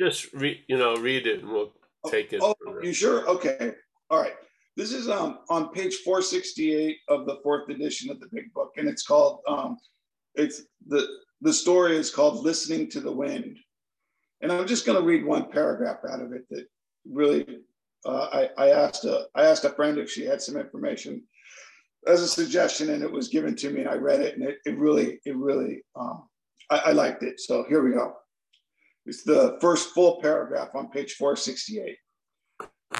just read, you know, read it and we'll take it. Oh, you sure? Okay. All right. This is um, on page 468 of the fourth edition of the big book, and it's called um, it's the the story is called Listening to the Wind. And I'm just going to read one paragraph out of it that really uh, I, I asked a I asked a friend if she had some information as a suggestion, and it was given to me, and I read it, and it, it really it really um, I, I liked it. So here we go. It's the first full paragraph on page 468.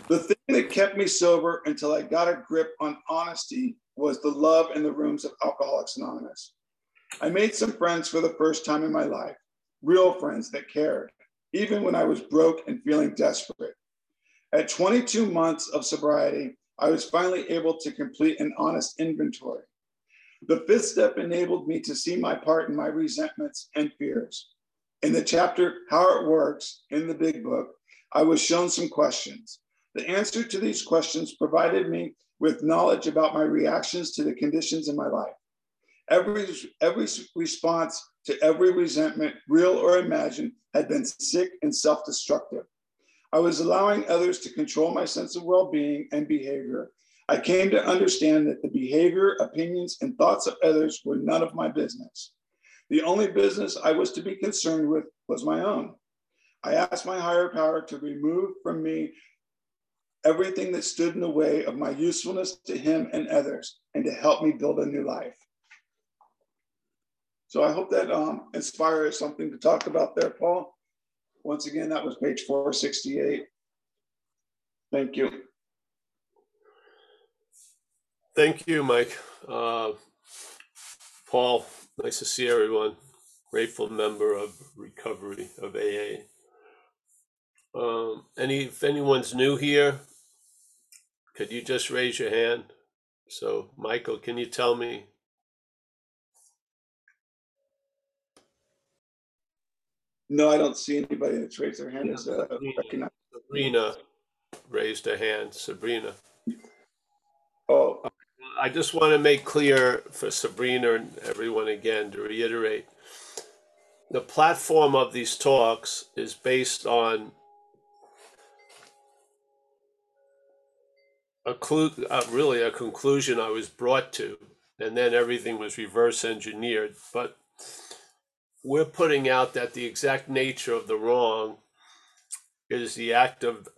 The thing that kept me sober until I got a grip on honesty was the love in the rooms of Alcoholics Anonymous. I made some friends for the first time in my life, real friends that cared, even when I was broke and feeling desperate. At 22 months of sobriety, I was finally able to complete an honest inventory. The fifth step enabled me to see my part in my resentments and fears. In the chapter, How It Works, in the big book, I was shown some questions. The answer to these questions provided me with knowledge about my reactions to the conditions in my life. Every, every response to every resentment, real or imagined, had been sick and self destructive. I was allowing others to control my sense of well being and behavior. I came to understand that the behavior, opinions, and thoughts of others were none of my business. The only business I was to be concerned with was my own. I asked my higher power to remove from me everything that stood in the way of my usefulness to him and others and to help me build a new life. So I hope that um, inspires something to talk about there, Paul. Once again, that was page 468. Thank you. Thank you, Mike. Uh, Paul, nice to see everyone. Grateful member of recovery of AA. Um, any if anyone's new here, could you just raise your hand? So, Michael, can you tell me? No, I don't see anybody that's raised their hand as uh, Sabrina. Sabrina raised her hand. Sabrina. Oh, I just want to make clear for Sabrina and everyone again to reiterate the platform of these talks is based on a clue, uh, really a conclusion I was brought to, and then everything was reverse engineered. But we're putting out that the exact nature of the wrong is the act of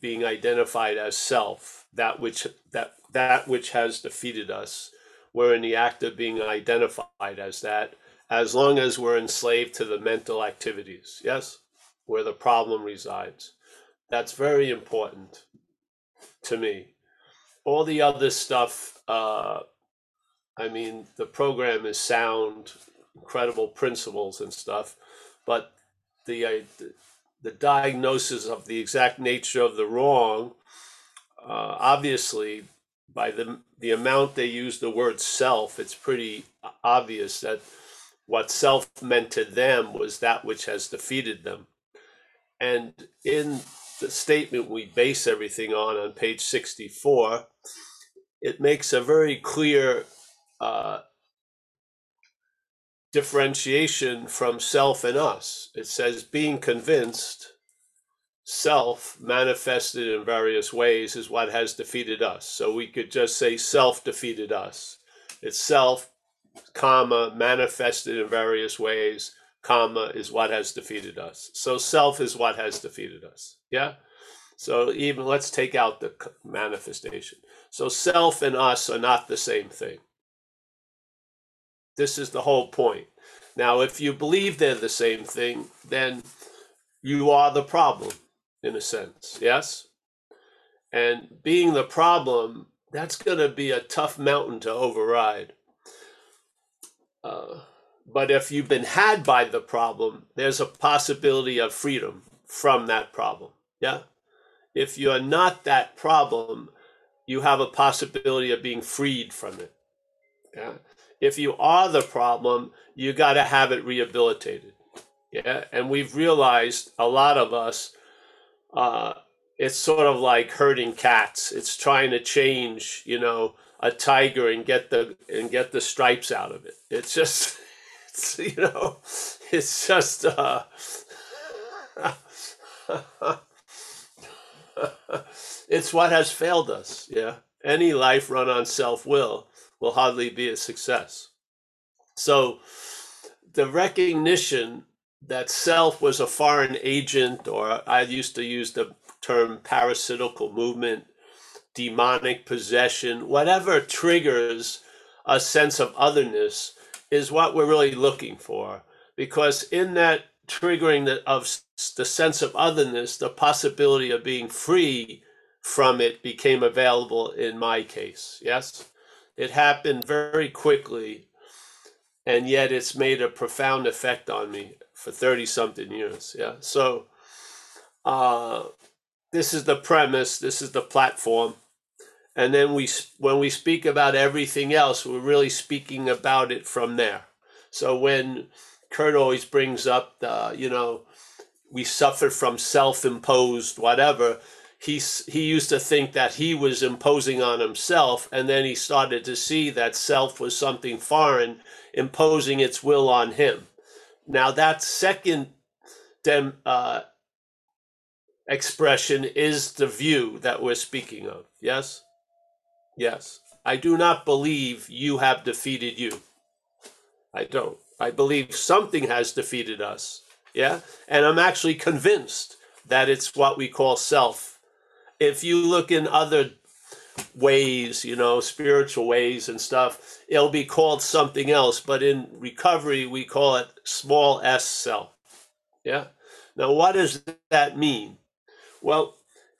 being identified as self, that which that that which has defeated us. We're in the act of being identified as that, as long as we're enslaved to the mental activities. Yes, where the problem resides. That's very important to me. All the other stuff, uh, I mean, the program is sound, incredible principles and stuff, but the uh, the diagnosis of the exact nature of the wrong, uh, obviously, by the the amount they use the word self, it's pretty obvious that what self meant to them was that which has defeated them. And in the statement we base everything on on page 64, it makes a very clear uh, differentiation from self and us. It says, being convinced, self manifested in various ways is what has defeated us. So we could just say self defeated us. It's self, comma, manifested in various ways, comma, is what has defeated us. So self is what has defeated us. Yeah? So even let's take out the manifestation. So self and us are not the same thing. This is the whole point. Now, if you believe they're the same thing, then you are the problem, in a sense. Yes? And being the problem, that's going to be a tough mountain to override. Uh, but if you've been had by the problem, there's a possibility of freedom from that problem. Yeah? If you're not that problem, you have a possibility of being freed from it. Yeah? If you are the problem, you got to have it rehabilitated. Yeah, and we've realized a lot of us, uh, it's sort of like herding cats. It's trying to change, you know, a tiger and get the and get the stripes out of it. It's just, it's, you know, it's just. Uh, it's what has failed us. Yeah. Any life run on self will will hardly be a success. So the recognition that self was a foreign agent, or I used to use the term parasitical movement, demonic possession, whatever triggers a sense of otherness is what we're really looking for. Because in that triggering of the sense of otherness, the possibility of being free from it became available in my case. Yes? It happened very quickly, and yet it's made a profound effect on me for 30 something years. Yeah. So, uh, this is the premise, this is the platform. And then we, when we speak about everything else, we're really speaking about it from there. So when Kurt always brings up the, you know, we suffer from self-imposed whatever. He's, he used to think that he was imposing on himself, and then he started to see that self was something foreign, imposing its will on him. Now that second dem, uh, expression is the view that we're speaking of. Yes, yes. I do not believe you have defeated you. I don't. I believe something has defeated us. Yeah. And I'm actually convinced that it's what we call self. If you look in other ways, you know, spiritual ways and stuff, it'll be called something else. But in recovery, we call it small s self. Yeah. Now, what does that mean? Well,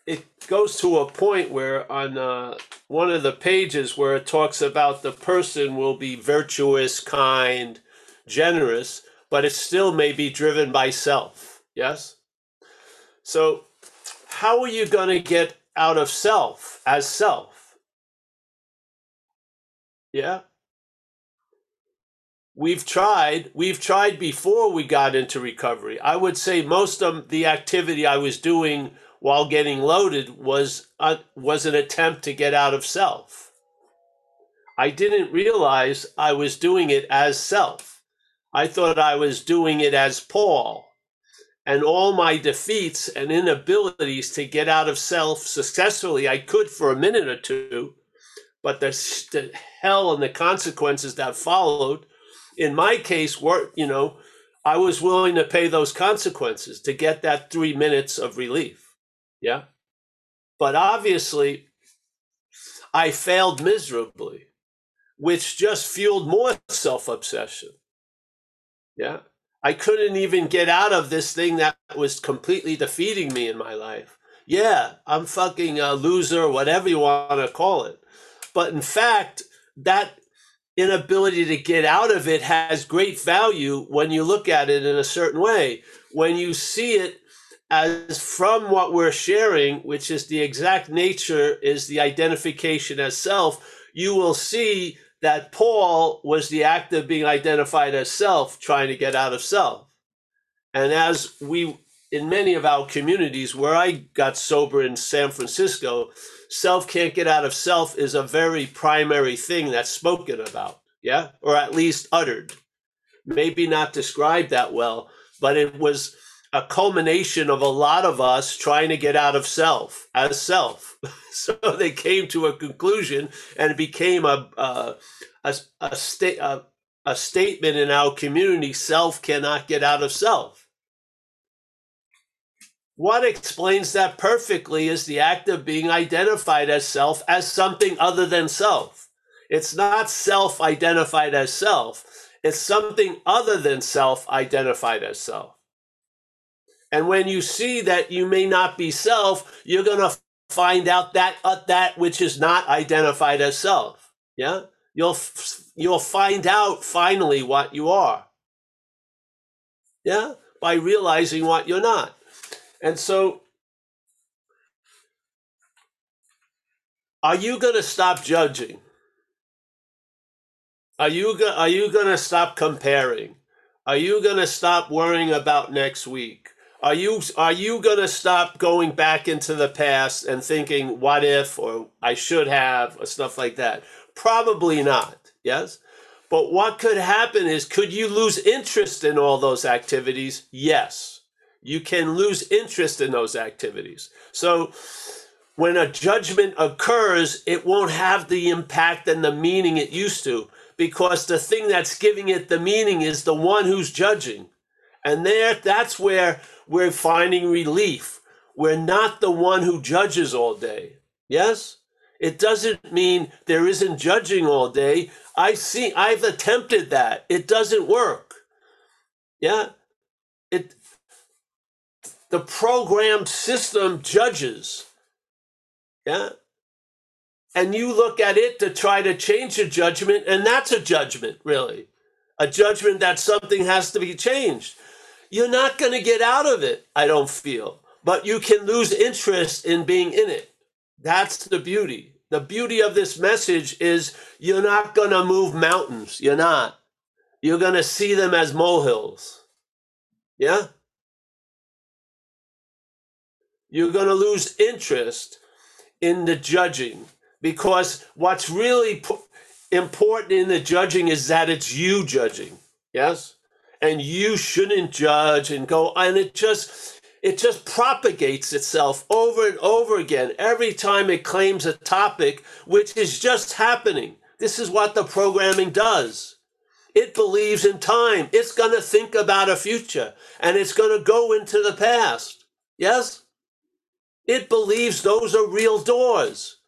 it goes to a point where on uh, one of the pages where it talks about the person will be virtuous, kind, generous, but it still may be driven by self. Yes? So, how are you going to get out of self as self? Yeah? We've tried, we've tried before we got into recovery. I would say most of the activity I was doing while getting loaded was uh, was an attempt to get out of self. I didn't realize I was doing it as self. I thought I was doing it as Paul. And all my defeats and inabilities to get out of self successfully, I could for a minute or two, but the, the hell and the consequences that followed, in my case, were, you know, I was willing to pay those consequences to get that three minutes of relief. Yeah. But obviously, I failed miserably, which just fueled more self obsession. Yeah. I couldn't even get out of this thing that was completely defeating me in my life. Yeah, I'm fucking a loser, whatever you want to call it. But in fact, that inability to get out of it has great value when you look at it in a certain way. When you see it as from what we're sharing, which is the exact nature, is the identification as self, you will see that Paul was the act of being identified as self, trying to get out of self. And as we, in many of our communities where I got sober in San Francisco, self can't get out of self is a very primary thing that's spoken about, yeah, or at least uttered. Maybe not described that well, but it was a culmination of a lot of us trying to get out of self as self. so they came to a conclusion, and it became a a a, a, sta- a, a statement in our community: self cannot get out of self. What explains that perfectly is the act of being identified as self as something other than self. It's not self identified as self, it's something other than self identified as self. And when you see that you may not be self, you're going to find out that uh, that which is not identified as self. Yeah? You'll you'll find out finally what you are. Yeah? By realizing what you're not. And so are you going to stop judging? Are you go- are you going to stop comparing? Are you going to stop worrying about next week? Are you are you gonna stop going back into the past and thinking what if or I should have or stuff like that? Probably not. Yes. But what could happen is could you lose interest in all those activities? Yes. You can lose interest in those activities. So when a judgment occurs, it won't have the impact and the meaning it used to because the thing that's giving it the meaning is the one who's judging. And there that's where we're finding relief. We're not the one who judges all day. Yes? It doesn't mean there isn't judging all day. I see I've attempted that. It doesn't work. Yeah? It the programmed system judges. Yeah? And you look at it to try to change a judgment, and that's a judgment, really. A judgment that something has to be changed. You're not going to get out of it, I don't feel, but you can lose interest in being in it. That's the beauty. The beauty of this message is you're not going to move mountains. You're not. You're going to see them as molehills. Yeah? You're going to lose interest in the judging because what's really important in the judging is that it's you judging. Yes? And you shouldn't judge and go, and it just it just propagates itself over and over again every time it claims a topic, which is just happening. This is what the programming does. It believes in time. It's going to think about a future and it's going to go into the past. Yes? It believes those are real doors.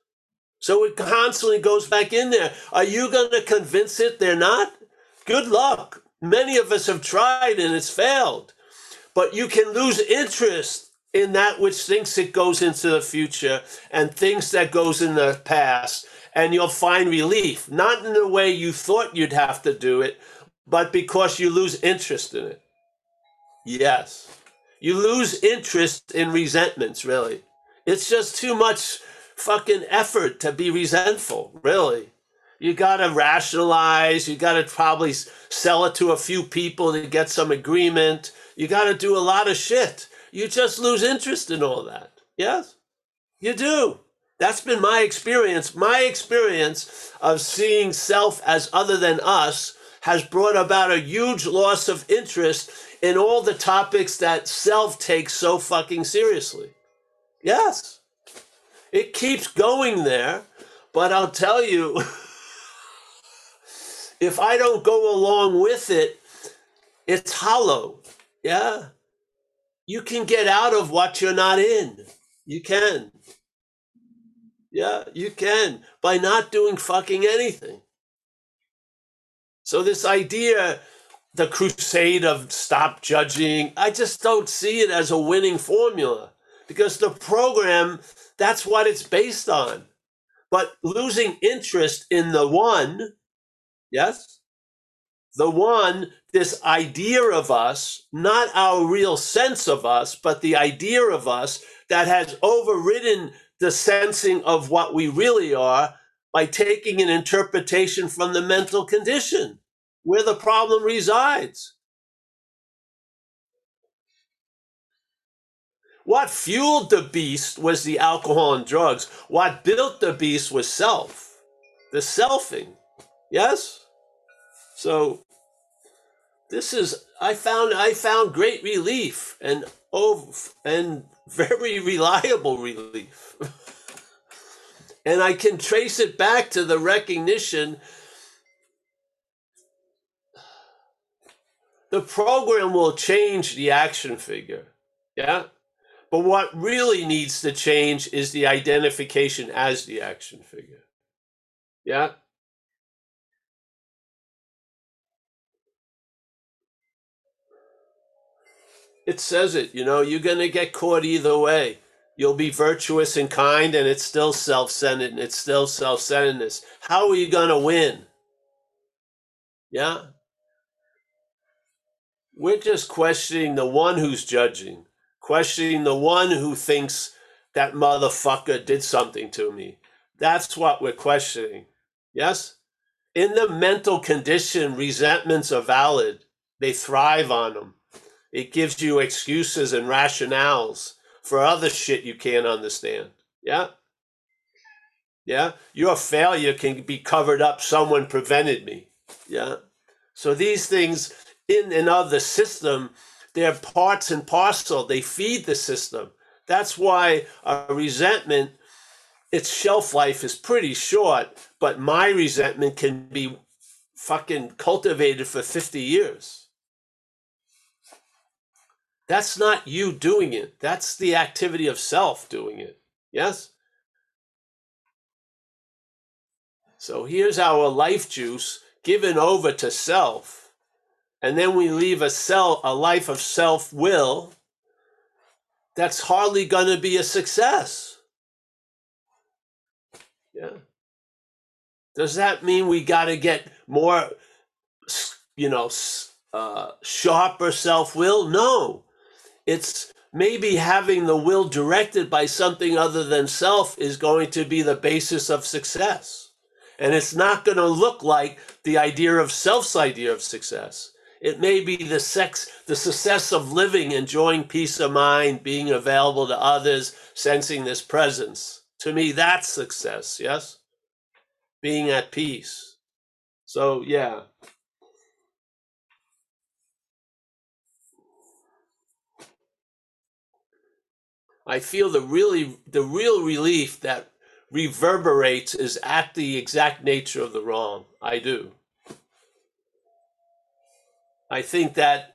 So it constantly goes back in there. Are you going to convince it they're not? Good luck. Many of us have tried and it's failed. But you can lose interest in that which thinks it goes into the future and thinks that goes in the past and you'll find relief. Not in the way you thought you'd have to do it but because you lose interest in it. Yes. You lose interest in resentments really. It's just too much fucking effort to be resentful really you got to rationalize you got to probably sell it to a few people to get some agreement you got to do a lot of shit. You just lose interest in all that. Yes? You do. That's been my experience. My experience of seeing self as other than us has brought about a huge loss of interest in all the topics that self takes so fucking seriously. Yes. It keeps going there, but I'll tell you, if I don't go along with it, it's hollow. Yeah. You can get out of what you're not in. You can. Yeah, you can by not doing fucking anything. So, this idea, the crusade of stop judging, I just don't see it as a winning formula because the program, that's what it's based on. But losing interest in the one, yes, the one, this idea of us, not our real sense of us, but the idea of us that has overridden the sensing of what we really are by taking an interpretation from the mental condition where the problem resides. What fueled the beast was the alcohol and drugs. What built the beast was self, the selfing. Yes? So this is I found I found great relief and oh and very reliable relief. and I can trace it back to the recognition the program will change the action figure. Yeah? But what really needs to change is the identification as the action figure. Yeah? It says it, you know, you're going to get caught either way. You'll be virtuous and kind, and it's still self centered and it's still self centeredness. How are you going to win? Yeah? We're just questioning the one who's judging, questioning the one who thinks that motherfucker did something to me. That's what we're questioning. Yes? In the mental condition, resentments are valid, they thrive on them. It gives you excuses and rationales for other shit you can't understand. Yeah? Yeah? Your failure can be covered up. Someone prevented me. Yeah? So these things in and of the system they're parts and parcel. They feed the system. That's why a resentment, its shelf life is pretty short, but my resentment can be fucking cultivated for 50 years. That's not you doing it. That's the activity of self doing it. Yes? So here's our life juice given over to self. And then we leave a self a life of self-will that's hardly going to be a success. Yeah. Does that mean we got to get more you know, uh, sharper self-will? No. It's maybe having the will directed by something other than self is going to be the basis of success. And it's not going to look like the idea of self's idea of success. It may be the sex, the success of living, enjoying peace of mind, being available to others, sensing this presence. To me, that's success, yes? Being at peace. So, yeah. I feel the really the real relief that reverberates is at the exact nature of the wrong. I do. I think that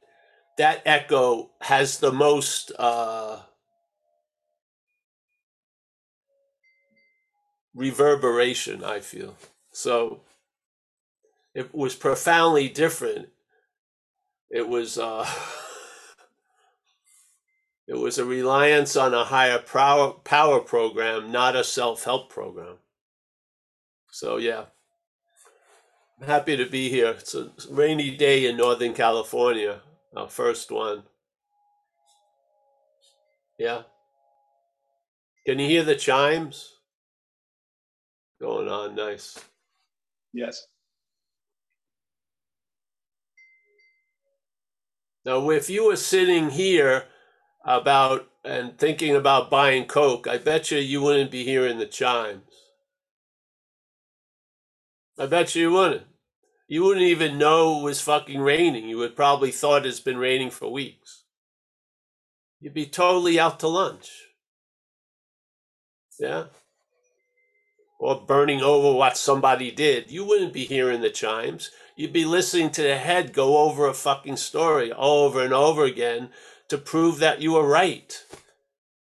that echo has the most uh, reverberation. I feel so. It was profoundly different. It was. Uh, It was a reliance on a higher power, power program, not a self help program. So, yeah, I'm happy to be here. It's a rainy day in Northern California, our first one. Yeah. Can you hear the chimes going on? Nice. Yes. Now, if you were sitting here, about and thinking about buying Coke, I bet you you wouldn't be hearing the chimes. I bet you you wouldn't. You wouldn't even know it was fucking raining. You would probably thought it's been raining for weeks. You'd be totally out to lunch. Yeah? Or burning over what somebody did. You wouldn't be hearing the chimes. You'd be listening to the head go over a fucking story over and over again to prove that you were right.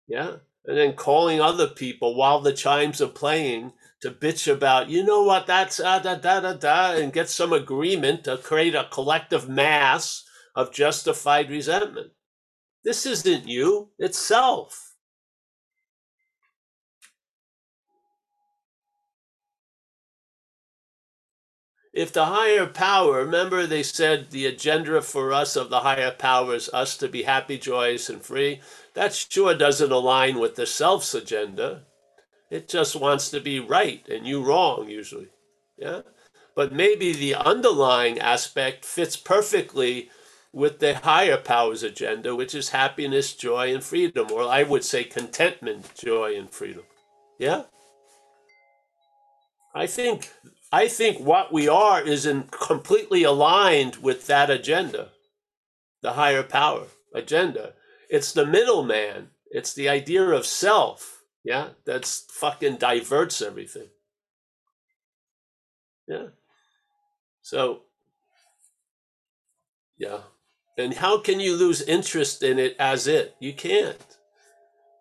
Yeah. And then calling other people while the chimes are playing to bitch about, you know what, that's uh, da da da da, and get some agreement to create a collective mass of justified resentment. This isn't you, it's self. If the higher power, remember they said the agenda for us of the higher power is us to be happy, joyous, and free. That sure doesn't align with the self's agenda. It just wants to be right and you wrong, usually. Yeah. But maybe the underlying aspect fits perfectly with the higher power's agenda, which is happiness, joy, and freedom, or I would say contentment, joy, and freedom. Yeah? I think I think what we are is in completely aligned with that agenda, the higher power agenda. It's the middleman. It's the idea of self. Yeah, that's fucking diverts everything. Yeah. So, yeah. And how can you lose interest in it as it? You can't.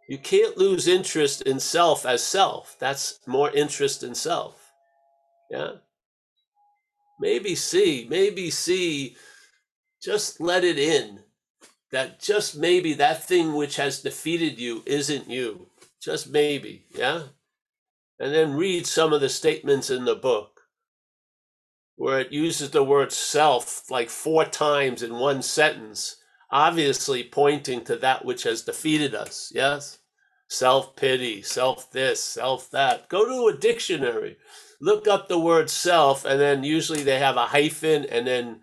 You can't lose interest in self as self. That's more interest in self. Yeah. Maybe see, maybe see, just let it in that just maybe that thing which has defeated you isn't you. Just maybe. Yeah. And then read some of the statements in the book where it uses the word self like four times in one sentence, obviously pointing to that which has defeated us. Yes? Self pity, self this, self that. Go to a dictionary look up the word self, and then usually they have a hyphen and then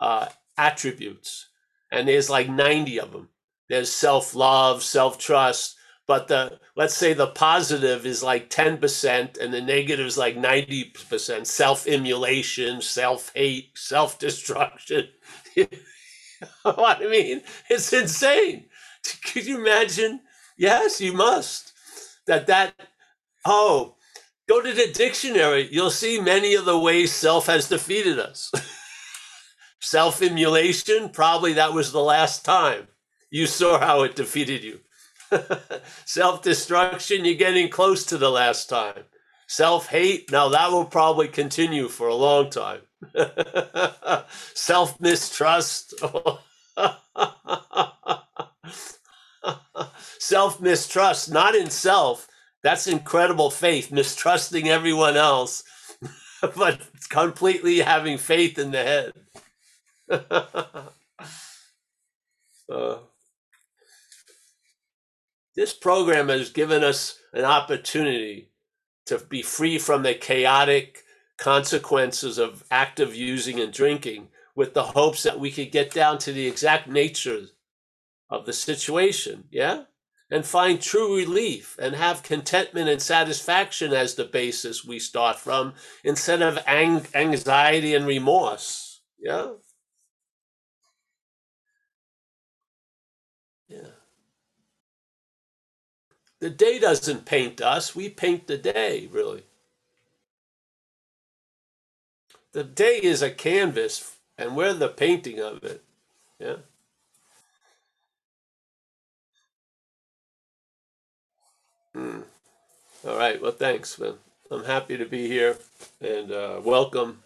uh, attributes. And there's like 90 of them. There's self love, self trust. But the let's say the positive is like 10% and the negative is like 90% self immolation, self hate, self destruction. what I mean, it's insane. Could you imagine? Yes, you must. That that oh, go to the dictionary. You'll see many of the ways self has defeated us. self immolation, probably that was the last time you saw how it defeated you. self destruction, you're getting close to the last time. Self hate, now that will probably continue for a long time. self mistrust. self mistrust, not in self. That's incredible faith, mistrusting everyone else, but completely having faith in the head. uh, this program has given us an opportunity to be free from the chaotic consequences of active using and drinking with the hopes that we could get down to the exact nature of the situation, yeah? And find true relief and have contentment and satisfaction as the basis we start from instead of ang- anxiety and remorse, yeah? Yeah. The day doesn't paint us, we paint the day, really. The day is a canvas, and we're the painting of it. Yeah. Hmm. All right. Well, thanks, man. I'm happy to be here and uh, welcome,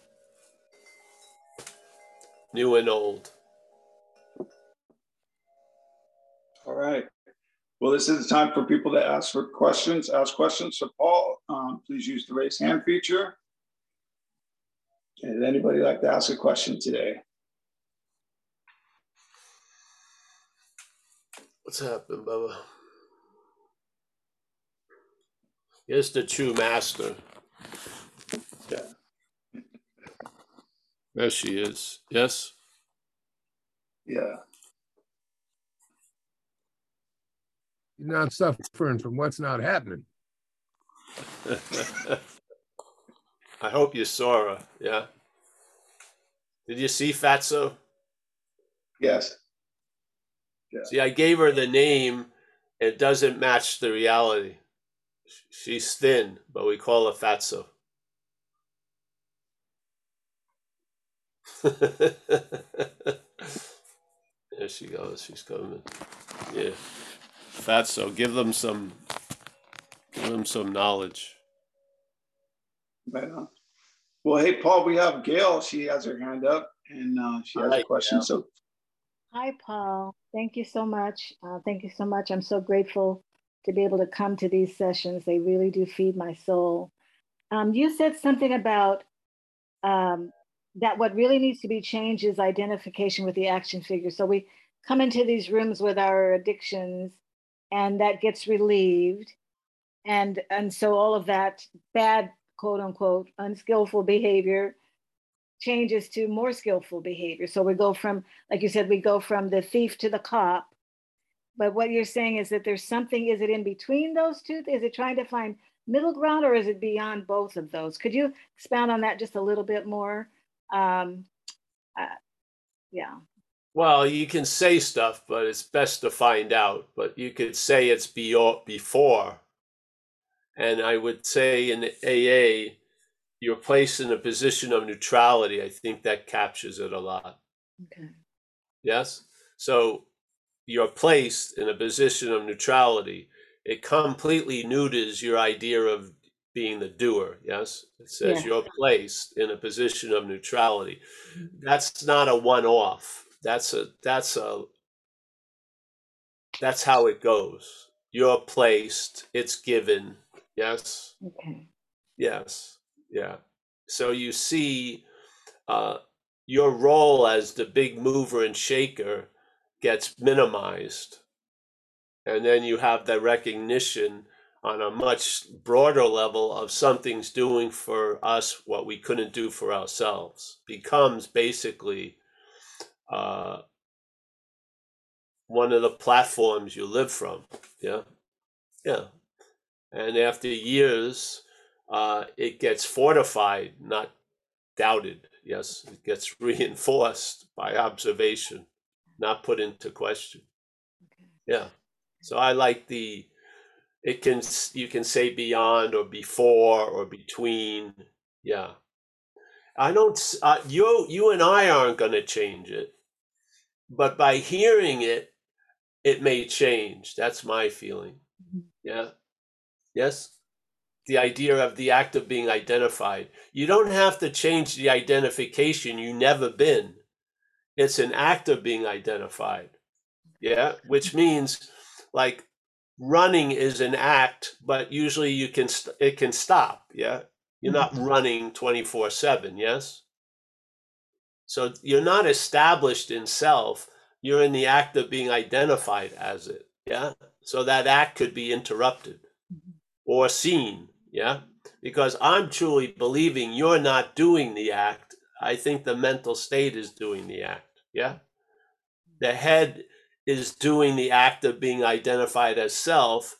new and old. All right. Well, this is the time for people to ask for questions, ask questions. So Paul, um, please use the raise hand feature. And anybody like to ask a question today? What's happening, Bubba? Here's the true master. Yeah. There she is. Yes? Yeah. You're not suffering from what's not happening. I hope you saw her. Yeah. Did you see Fatso? Yes. Yeah. See, I gave her the name. It doesn't match the reality. She's thin, but we call her Fatso. there she goes. She's coming. Yeah. Fatso, give them some give them some knowledge. Right on. Well, hey, Paul, we have Gail. She has her hand up and uh, she has a question. So, hi, Paul. Thank you so much. Uh, thank you so much. I'm so grateful to be able to come to these sessions. They really do feed my soul. Um, you said something about um, that what really needs to be changed is identification with the action figure. So we come into these rooms with our addictions and that gets relieved. And, and so all of that bad quote unquote unskillful behavior changes to more skillful behavior. So we go from, like you said, we go from the thief to the cop. But what you're saying is that there's something, is it in between those two? Is it trying to find middle ground or is it beyond both of those? Could you expound on that just a little bit more? Um, uh, yeah. Well, you can say stuff, but it's best to find out. But you could say it's before and I would say in AA, you're placed in a position of neutrality. I think that captures it a lot. Okay. Yes? So you're placed in a position of neutrality. It completely neuters your idea of being the doer. Yes? It says Yeah. you're placed in a position of neutrality. That's not a one off. That's a that's a that's how it goes. You're placed, it's given. Yes. Okay. Yes. Yeah. So you see, uh, your role as the big mover and shaker gets minimized. And then you have the recognition on a much broader level of something's doing for us what we couldn't do for ourselves. Becomes basically uh, one of the platforms you live from. Yeah. Yeah. And after years, uh, it gets fortified, not doubted. Yes, it gets reinforced by observation. Not put into question. Okay. Yeah. So I like the it can you can say beyond or before or between. Yeah. I don't uh, you you and I aren't going to change it. But by hearing it it may change. That's my feeling. Mhm. Yeah. Yes. The idea of the act of being identified. You don't have to change the identification you never been. It's an act of being identified. Yeah. Which means like running is an act, but usually you can st- it can stop. Yeah. You're not running 24 7. Yes. So you're not established in self. You're in the act of being identified as it. Yeah. So that act could be interrupted Mhm. or seen. Yeah. Because I'm truly believing you're not doing the act. I think the mental state is doing the act. Yeah. The head is doing the act of being identified as self,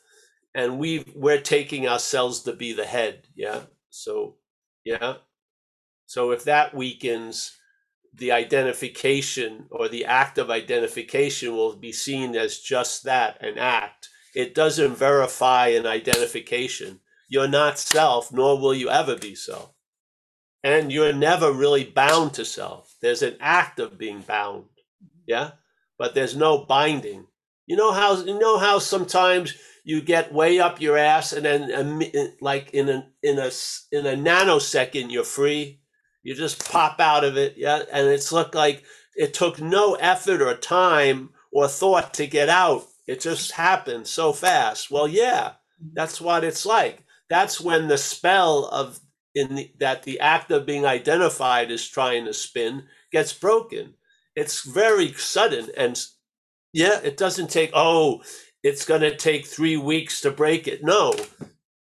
and we we're taking ourselves to be the head. Yeah. So yeah. So if that weakens, the identification or the act of identification will be seen as just that an act. It doesn't verify an identification. You're not self, nor will you ever be self. And you're never really bound to self. There's an act of being bound. Mm-hmm. Yeah? But there's no binding. You know how you know how sometimes you get way up your ass and then um, like in a in a in a nanosecond you're free? You just pop out of it yeah? And it's looked like it took no effort or time or thought to get out. It just happened so fast. Well yeah mm-hmm. that's what it's like. That's when the spell of in the, that the act of being identified as trying to spin gets broken it's very sudden and yeah it doesn't take oh it's going to take 3 weeks to break it no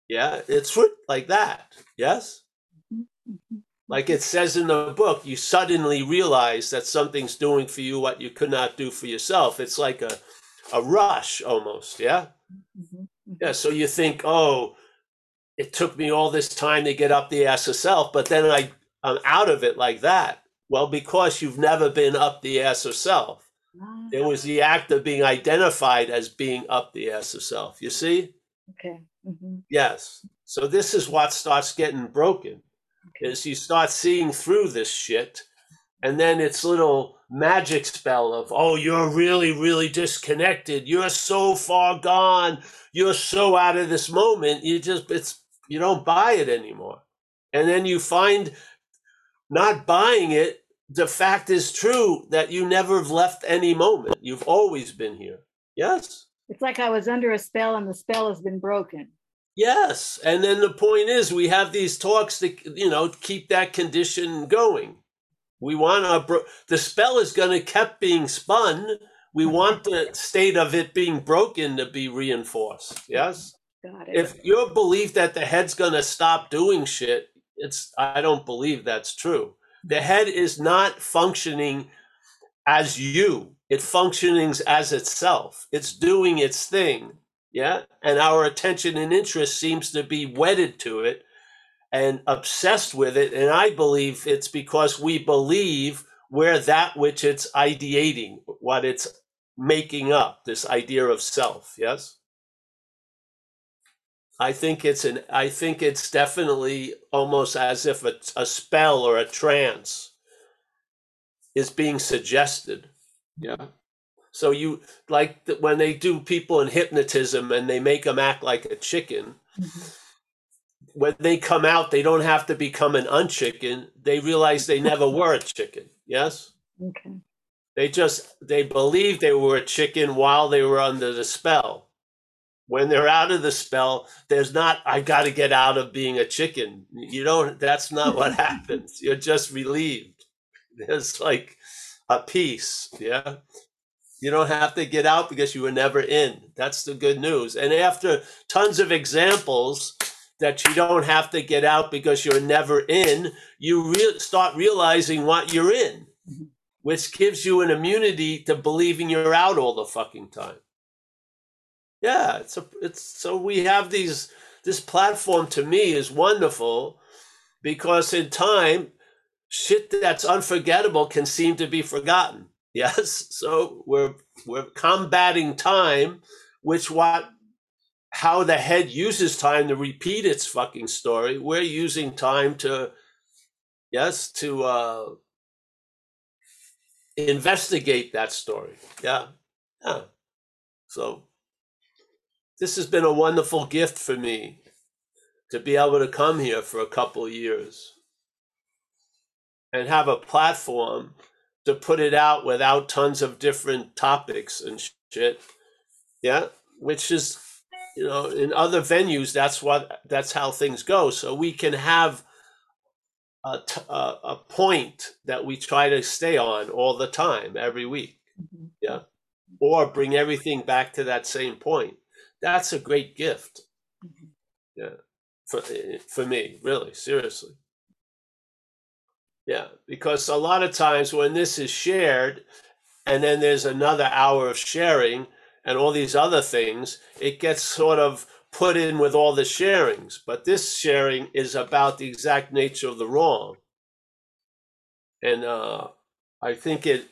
yeah it's like that yes Mhm. Mhm. like it says in the book, you suddenly realize that something's doing for you what you could not do for yourself. It's like a, a rush almost, yeah? Mhm. Mhm. Yeah, so you think, oh, it took me all this time to get up the ass of self, but then I, I'm out of it like that. Well, because you've never been up the ass of self. Ah, It was the act of being identified as being up the ass of self. You see? Okay. Mhm. Yes. So this is what starts getting broken. Okay. is you start seeing through this shit and then it's little magic spell of oh you're really really disconnected. You're so far gone. You're so out of this moment. You just it's you don't buy it anymore. And then you find not buying it the fact is true that you never have left any moment. You've always been here. Yes? It's like I was under a spell and the spell has been broken. Yes, and then the point is, we have these talks to you know keep that condition going. We want our bro- the spell is going to kept being spun. We mm-hmm. want the state of it being broken to be reinforced. Yes, Got it. if your belief that the head's going to stop doing shit, it's I don't believe that's true. The head is not functioning as you. It functioning as itself. It's doing its thing. Yeah. And our attention and interest seems to be wedded to it and obsessed with it. And I believe it's because we believe we're that which it's ideating, what it's making up, this idea of self. Yes. I think it's an I think it's definitely almost as if a, a spell or a trance is being suggested. Yeah. So you like th- when they do people in hypnotism and they make them act like a chicken. Mhm. When they come out, they don't have to become an unchicken. They realize they never were a chicken. Yes, Okay. they just they believe they were a chicken while they were under the spell. When they're out of the spell, there's not I got to get out of being a chicken. You don't. That's not what happens. You're just relieved. There's like a peace. Yeah. You don't have to get out because you were never in. That's the good news. And after tons of examples that you don't have to get out because you're never in, you re- start realizing what you're in, Mhm. which gives you an immunity to believing you're out all the fucking time. Yeah, it's a it's so we have these this platform to me is wonderful because in time shit that's unforgettable can seem to be forgotten. Yes, so we're we're combating time, which what how the head uses time to repeat its fucking story. We're using time to yes to uh, investigate that story. Yeah, yeah. So this has been a wonderful gift for me to be able to come here for a couple years and have a platform to put it out without tons of different topics and shit. Yeah, which is you know in other venues that's what that's how things go. So we can have a, t- a, a point that we try to stay on all the time every week. Mhm. Yeah, or bring everything back to that same point. That's a great gift. Mhm. Yeah, for for me, really, seriously. Yeah, because a lot of times when this is shared, and then there's another hour of sharing and all these other things, it gets sort of put in with all the sharings. But this sharing is about the exact nature of the wrong, and uh, I think it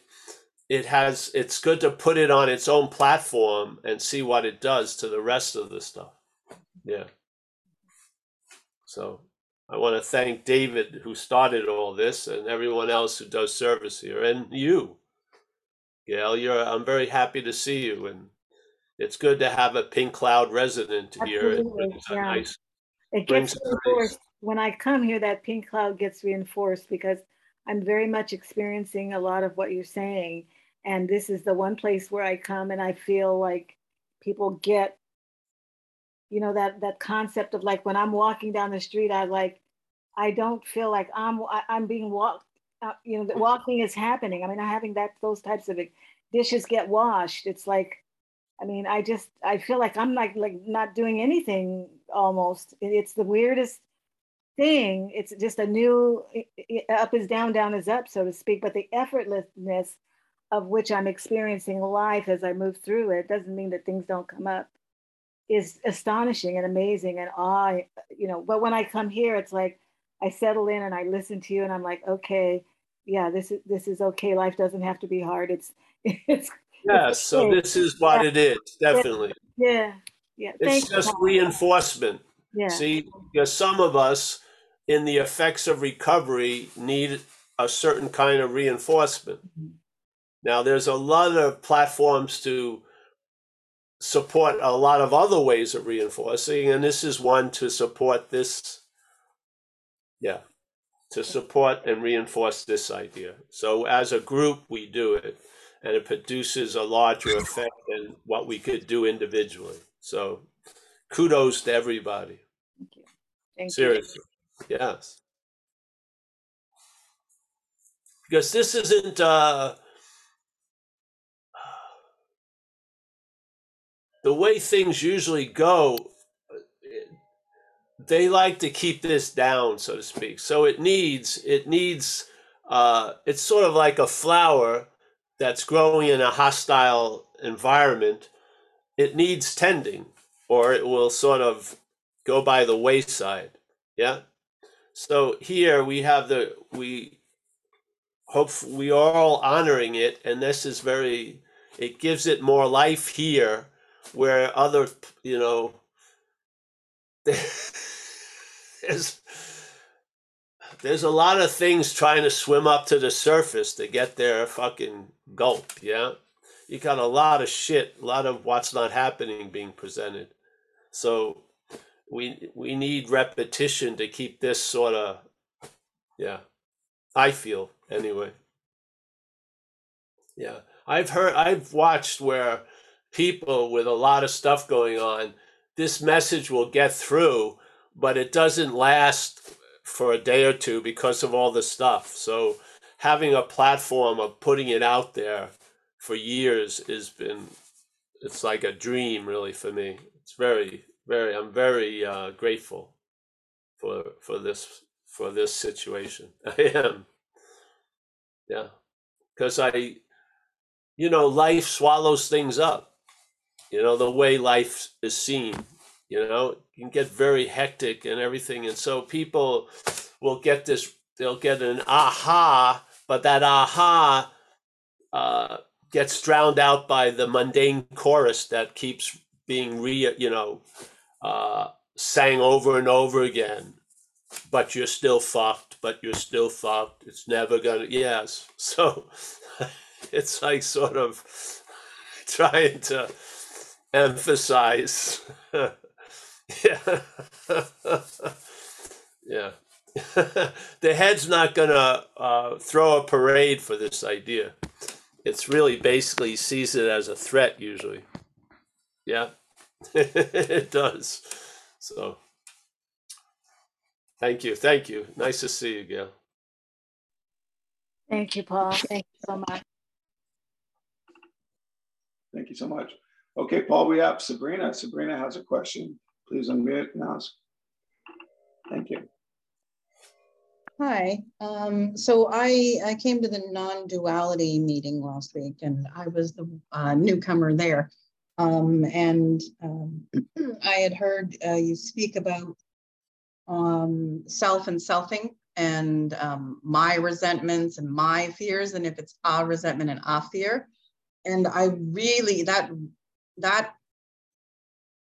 it has it's good to put it on its own platform and see what it does to the rest of the stuff. Yeah. So I want to thank David who started all this and everyone else who does service here and you. Gail, you're I'm very happy to see you and it's good to have a Pink Cloud resident here. It brings yeah. nice It gets a nice- reinforced. When I come here, that pink cloud gets reinforced because I'm very much experiencing a lot of what you're saying. And this is the one place where I come and I feel like people get, you know, that that concept of like when I'm walking down the street, I like, I don't feel like I'm I, I'm being walked. Uh, you know, the walking is happening. I mean, I'm having that those types of dishes get washed. It's like I mean, I just I feel like I'm like like not doing anything almost. It's the weirdest thing. It's just a new up is down, down is up, so to speak. But the effortlessness of which I'm experiencing life as I move through it doesn't mean that things don't come up. Is astonishing and amazing and awe, you know. But when I come here, it's like I settle in and I listen to you, and I'm like, okay, yeah, this is this is okay. Life doesn't have to be hard. It's it's Yeah, so this is what it is, definitely. yeah, yeah. It's Thank just you. reinforcement. Yeah. See, because some of us in the effects of recovery need a certain kind of reinforcement. Now, there's a lot of platforms to support a lot of other ways of reinforcing, and this is one to support this. Yeah, to support and reinforce this idea. So, as a group, we do it, and it produces a larger effect than what we could do individually. So, kudos to everybody. Thank you. Thank Seriously. Yes. Because this isn't uh the way things usually go they like to keep this down so to speak so it needs it needs uh it's sort of like a flower that's growing in a hostile environment it needs tending or it will sort of go by the wayside yeah? So here we have the we hope we are all honoring it and this is very it gives it more life here where other you know there's there's a lot of things trying to swim up to the surface to get their fucking gulp yeah? You got a lot of shit a lot of what's not happening being presented. So we we need repetition to keep this sort of yeah i feel anyway. Yeah i've heard i've watched where people with a lot of stuff going on this message will get through but it doesn't last for a day or two because of all the stuff. So having a platform of putting it out there for years has been it's like a dream really for me. It's very very i'm very uh, grateful for for this for this situation. I am. Yeah. Because i you know life swallows things up. You know the way life is seen you know it can get very hectic and everything and so people will get this they'll get an aha but that aha uh, gets drowned out by the mundane chorus that keeps being re, you know, uh, sang over and over again. But you're still fucked. But you're still fucked. It's never gonna. Yes. So it's like sort of trying to emphasize. yeah. yeah. the head's not gonna uh, throw a parade for this idea. It's really basically sees it as a threat usually. Yeah, it does. So, thank you, thank you. Nice to see you, Gail. Thank you, Paul. Thank you so much. Thank you so much. Okay, Paul, we have Sabrina. Sabrina has a question. Please unmute and ask. Thank you. Hi. Um, so I, I came to the non-duality meeting last week and I was the uh, newcomer there. Um, and um, I had heard uh, you speak about um, self and selfing and um, my resentments and my fears and if it's a resentment and a fear. And I really, that, that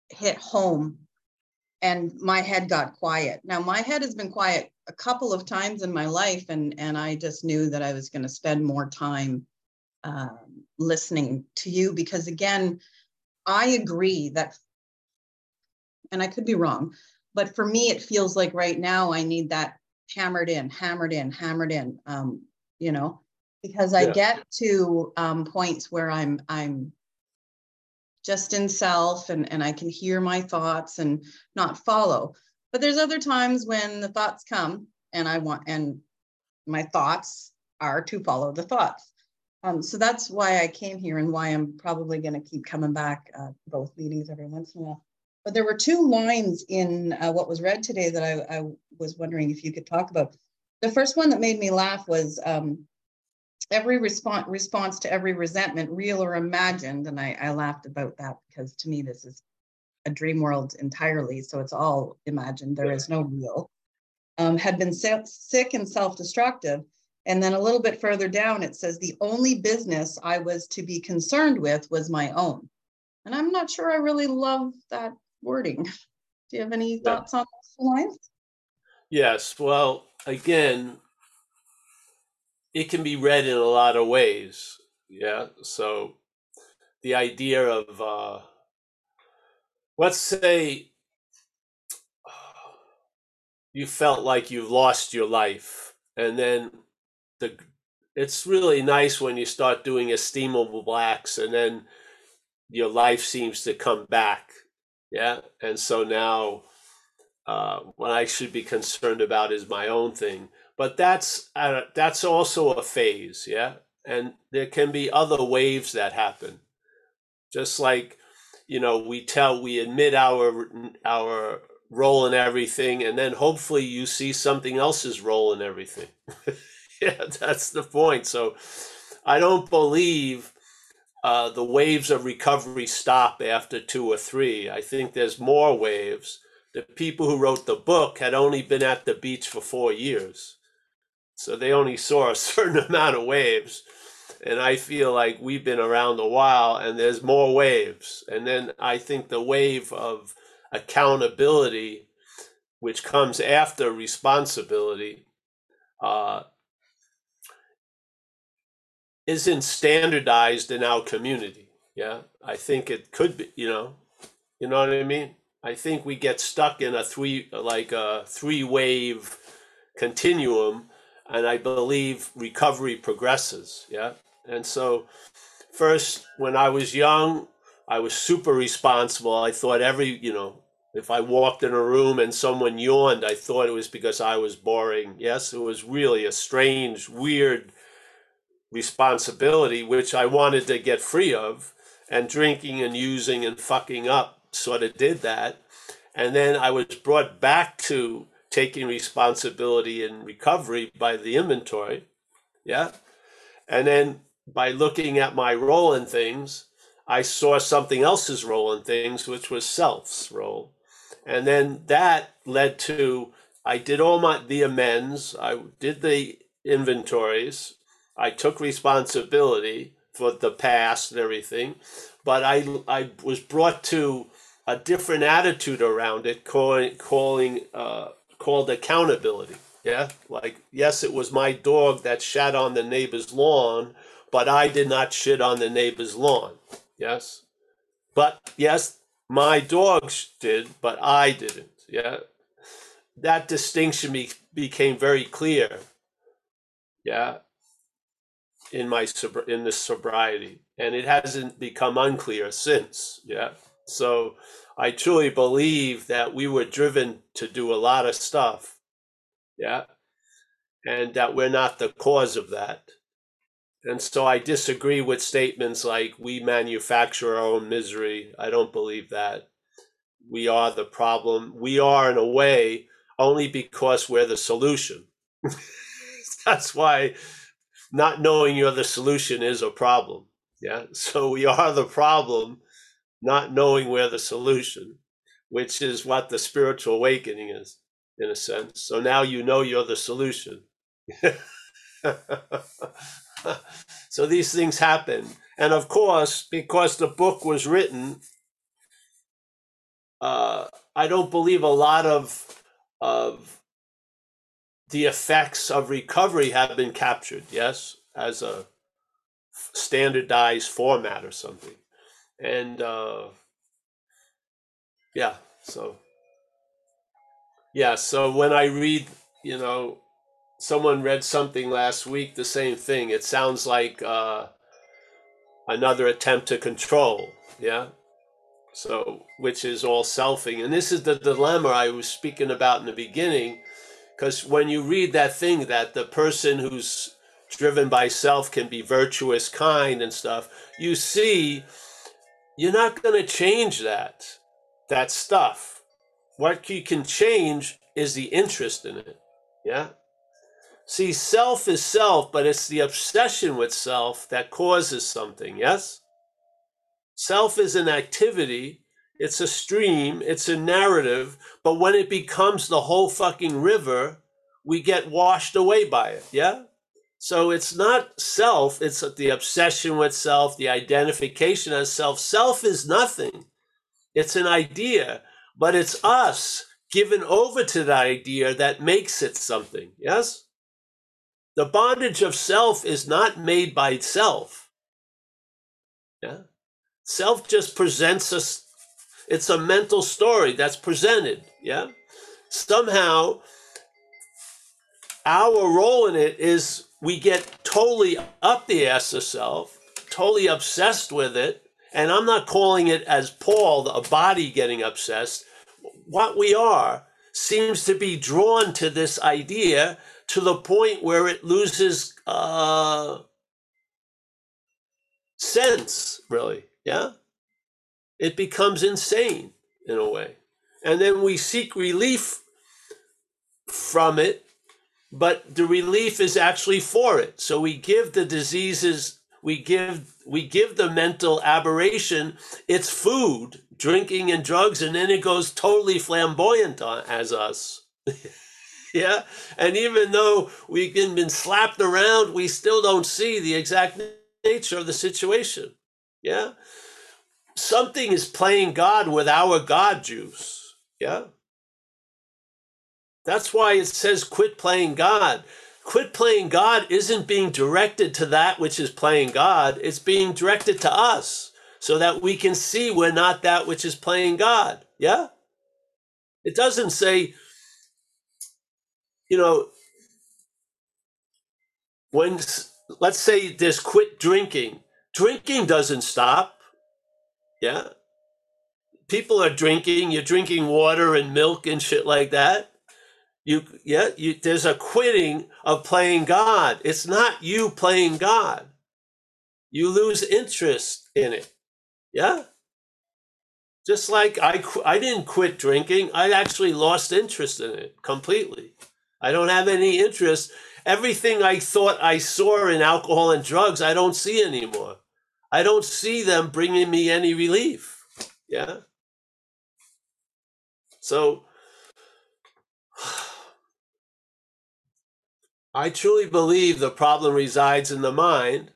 hit home and my head got quiet. Now my head has been quiet a couple of times in my life, and and I just knew that I was going to spend more time um, listening to you because again, I agree that, and I could be wrong, but for me it feels like right now I need that hammered in, hammered in, hammered in. Um, you know, because I Yeah. get to um, points where I'm I'm just in self and, and I can hear my thoughts and not follow. But there's other times when the thoughts come and I want, and my thoughts are to follow the thoughts. Um, so that's why I came here and why I'm probably going to keep coming back uh, both meetings every once in a while. But there were two lines in uh, what was read today that I, I was wondering if you could talk about. The first one that made me laugh was um, every response response to every resentment, real or imagined. And I, I laughed about that because to me, this is a dream world entirely. So it's all imagined. There is no real. Um, had been si- sick and self destructive. And then a little bit further down, it says the only business I was to be concerned with was my own. And I'm not sure I really love that wording. Do you have any thoughts on those lines? Yes. Well, again, it can be read in a lot of ways. Yeah. So the idea of, uh, let's say, you felt like you've lost your life, and then the it's really nice when you start doing esteemable acts, and then your life seems to come back. Yeah. And so now uh, what I should be concerned about is my own thing. But that's uh, that's also a phase, yeah. And there can be other waves that happen, just like you know we tell we admit our our role in everything, and then hopefully you see something else's role in everything. yeah, that's the point. So I don't believe uh, the waves of recovery stop after two or three. I think there's more waves the people who wrote the book had only been at the beach for four years. So they only saw a certain amount of waves. And I feel like we've been around a while and there's more waves. And then I think the wave of accountability, which comes after responsibility, uh, isn't standardized in our community. Yeah. I think it could be, you know, you know what I mean? I think we get stuck in a three like a three wave continuum and I believe recovery progresses, yeah? And so first when I was young, I was super responsible. I thought every, you know, if I walked in a room and someone yawned, I thought it was because I was boring. Yes, it was really a strange, weird responsibility which I wanted to get free of and drinking and using and fucking up sort of did that. And then I was brought back to taking responsibility in recovery by the inventory. Yeah. And then by looking at my role in things, I saw something else's role in things, which was self's role. And then that led to I did all my the amends, I did the inventories, I took responsibility for the past and everything, but I I was brought to a different attitude around it, calling calling uh, called accountability. Yeah, like yes, it was my dog that shat on the neighbor's lawn, but I did not shit on the neighbor's lawn. Yes, but yes, my dog did, but I didn't. Yeah, that distinction be, became very clear. Yeah, in my sob- in this sobriety, and it hasn't become unclear since. Yeah, so I truly believe that we were driven to do a lot of stuff. Yeah, and that we're not the cause of that. And so I disagree with statements like we manufacture our own misery. I don't believe that. We are the problem. We are, in a way, only because we're the solution. That's why not knowing you're the solution is a problem. Yeah. So we are the problem, not knowing we're the solution, which is what the spiritual awakening is, in a sense. So now you know you're the solution. so these things happen. And of course, because the book was written, uh, I don't believe a lot of of the effects of recovery have been captured. Yes, as a standardized format or something, and uh, yeah, so yeah, so when I read, you know, someone read something last week, the same thing. It sounds like uh, another attempt to control. Yeah. So, which is all selfing. And this is the dilemma I was speaking about in the beginning. Because when you read that thing that the person who's driven by self can be virtuous, kind, and stuff, you see, you're not going to change that, that stuff. What you can change is the interest in it. Yeah. See, self is self, but it's the obsession with self that causes something, yes? Self is an activity, it's a stream, it's a narrative, but when it becomes the whole fucking river, we get washed away by it, yeah? So it's not self, it's the obsession with self, the identification as self. Self is nothing, it's an idea, but it's us given over to that idea that makes it something, yes? The bondage of self is not made by self. Yeah. Self just presents us, it's a mental story that's presented. Yeah. Somehow, our role in it is we get totally up the ass of self, totally obsessed with it. And I'm not calling it as Paul, a body getting obsessed. What we are seems to be drawn to this idea to the point where it loses uh, sense, really. Yeah. It becomes insane in a way. And then we seek relief from it, but the relief is actually for it. So we give the diseases, we give we give the mental aberration its food, drinking and drugs, and then it goes totally flamboyant on, as us. yeah. And even though we've been, been slapped around, we still don't see the exact nature of the situation. Yeah. Something is playing God with our God juice. Yeah. That's why it says quit playing God. Quit playing God isn't being directed to that which is playing God, it's being directed to us so that we can see we're not that which is playing God. Yeah? It doesn't say, you know, when, let's say there's quit drinking, drinking doesn't stop. Yeah? People are drinking, you're drinking water and milk and shit like that. You, yeah, you, there's a quitting of playing God. It's not you playing God. You lose interest in it. Yeah. Just like I, I didn't quit drinking. I actually lost interest in it completely. I don't have any interest. Everything I thought I saw in alcohol and drugs, I don't see anymore. I don't see them bringing me any relief. Yeah. So I truly believe the problem resides in the mind.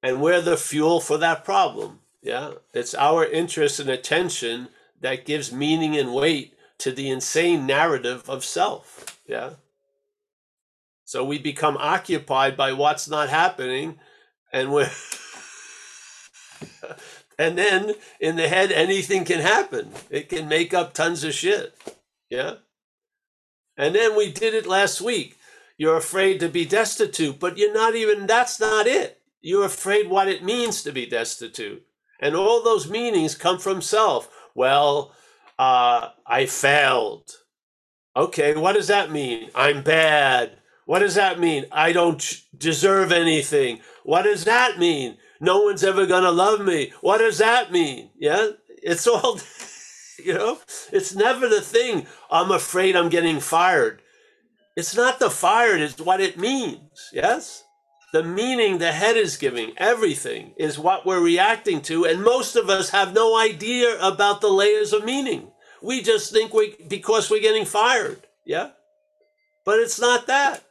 And we're the fuel for that problem. Yeah. It's our interest and attention that gives meaning and weight to the insane narrative of self. Yeah. So we become occupied by what's not happening and we're and then in the head anything can happen. It can make up tons of shit. Yeah. And then we did it last week. You're afraid to be destitute, but you're not even that's not it. You're afraid what it means to be destitute. And all those meanings come from self. Well, uh, I failed. Okay, what does that mean? I'm bad. What does that mean? I don't deserve anything. What does that mean? No one's ever going to love me. What does that mean? Yeah, it's all, you know, it's never the thing. I'm afraid I'm getting fired. It's not the fired, it's what it means. Yes? The meaning the head is giving, everything is what we're reacting to. And most of us have no idea about the layers of meaning. We just think we, because we're getting fired. Yeah? But it's not that.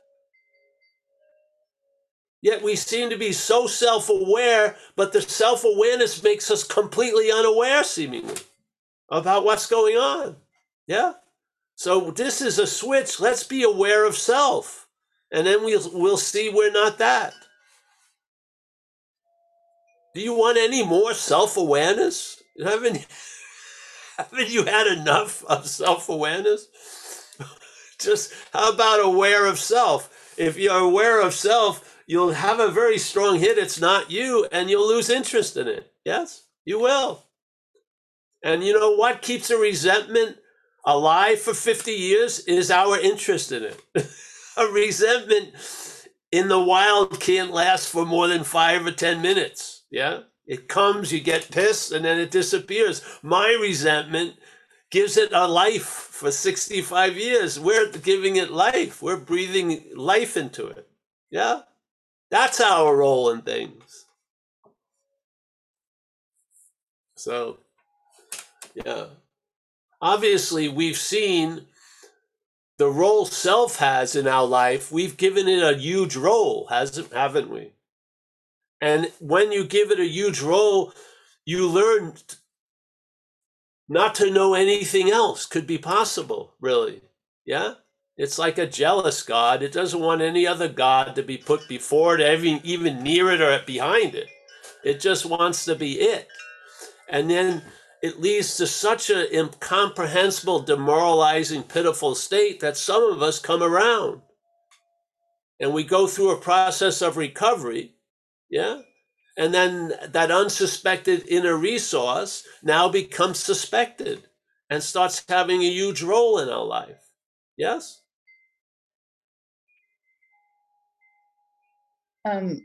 Yet we seem to be so self aware, but the self awareness makes us completely unaware, seemingly, about what's going on. Yeah? So this is a switch. Let's be aware of self. And then we'll, we'll see we're not that. Do you want any more self awareness? Haven't, haven't you had enough of self awareness? Just how about aware of self? If you're aware of self, you'll have a very strong hit. It's not you, and you'll lose interest in it. Yes, you will. And you know what keeps a resentment alive for 50 years is our interest in it. a resentment in the wild can't last for more than five or 10 minutes. Yeah. It comes, you get pissed, and then it disappears. My resentment gives it a life for 65 years. We're giving it life, we're breathing life into it. Yeah. That's our role in things. So, yeah. Obviously, we've seen the role self has in our life. We've given it a huge role, hasn't haven't we? And when you give it a huge role, you learn not to know anything else could be possible, really. Yeah? It's like a jealous God. It doesn't want any other God to be put before it, even, even near it or behind it. It just wants to be it. And then it leads to such an incomprehensible, demoralizing, pitiful state that some of us come around. And we go through a process of recovery, yeah? And then that unsuspected inner resource now becomes suspected and starts having a huge role in our life. Yes? Um,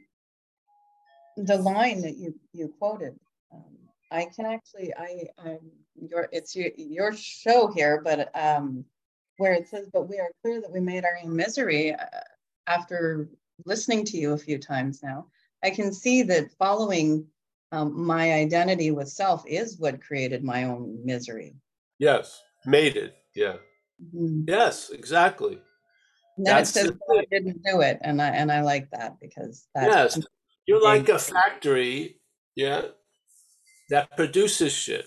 the line that you you quoted, I can actually I I'm your it's your your show here, but um, where it says, "But we are clear that we made our own misery." Uh, after listening to you a few times now, I can see that following um, my identity with self is what created my own misery. Yes, made it. Yeah. Mm-hmm. Yes, exactly. And then That's it says I didn't do it, and I and I like that because yes, you're like a factory, yeah, that produces shit.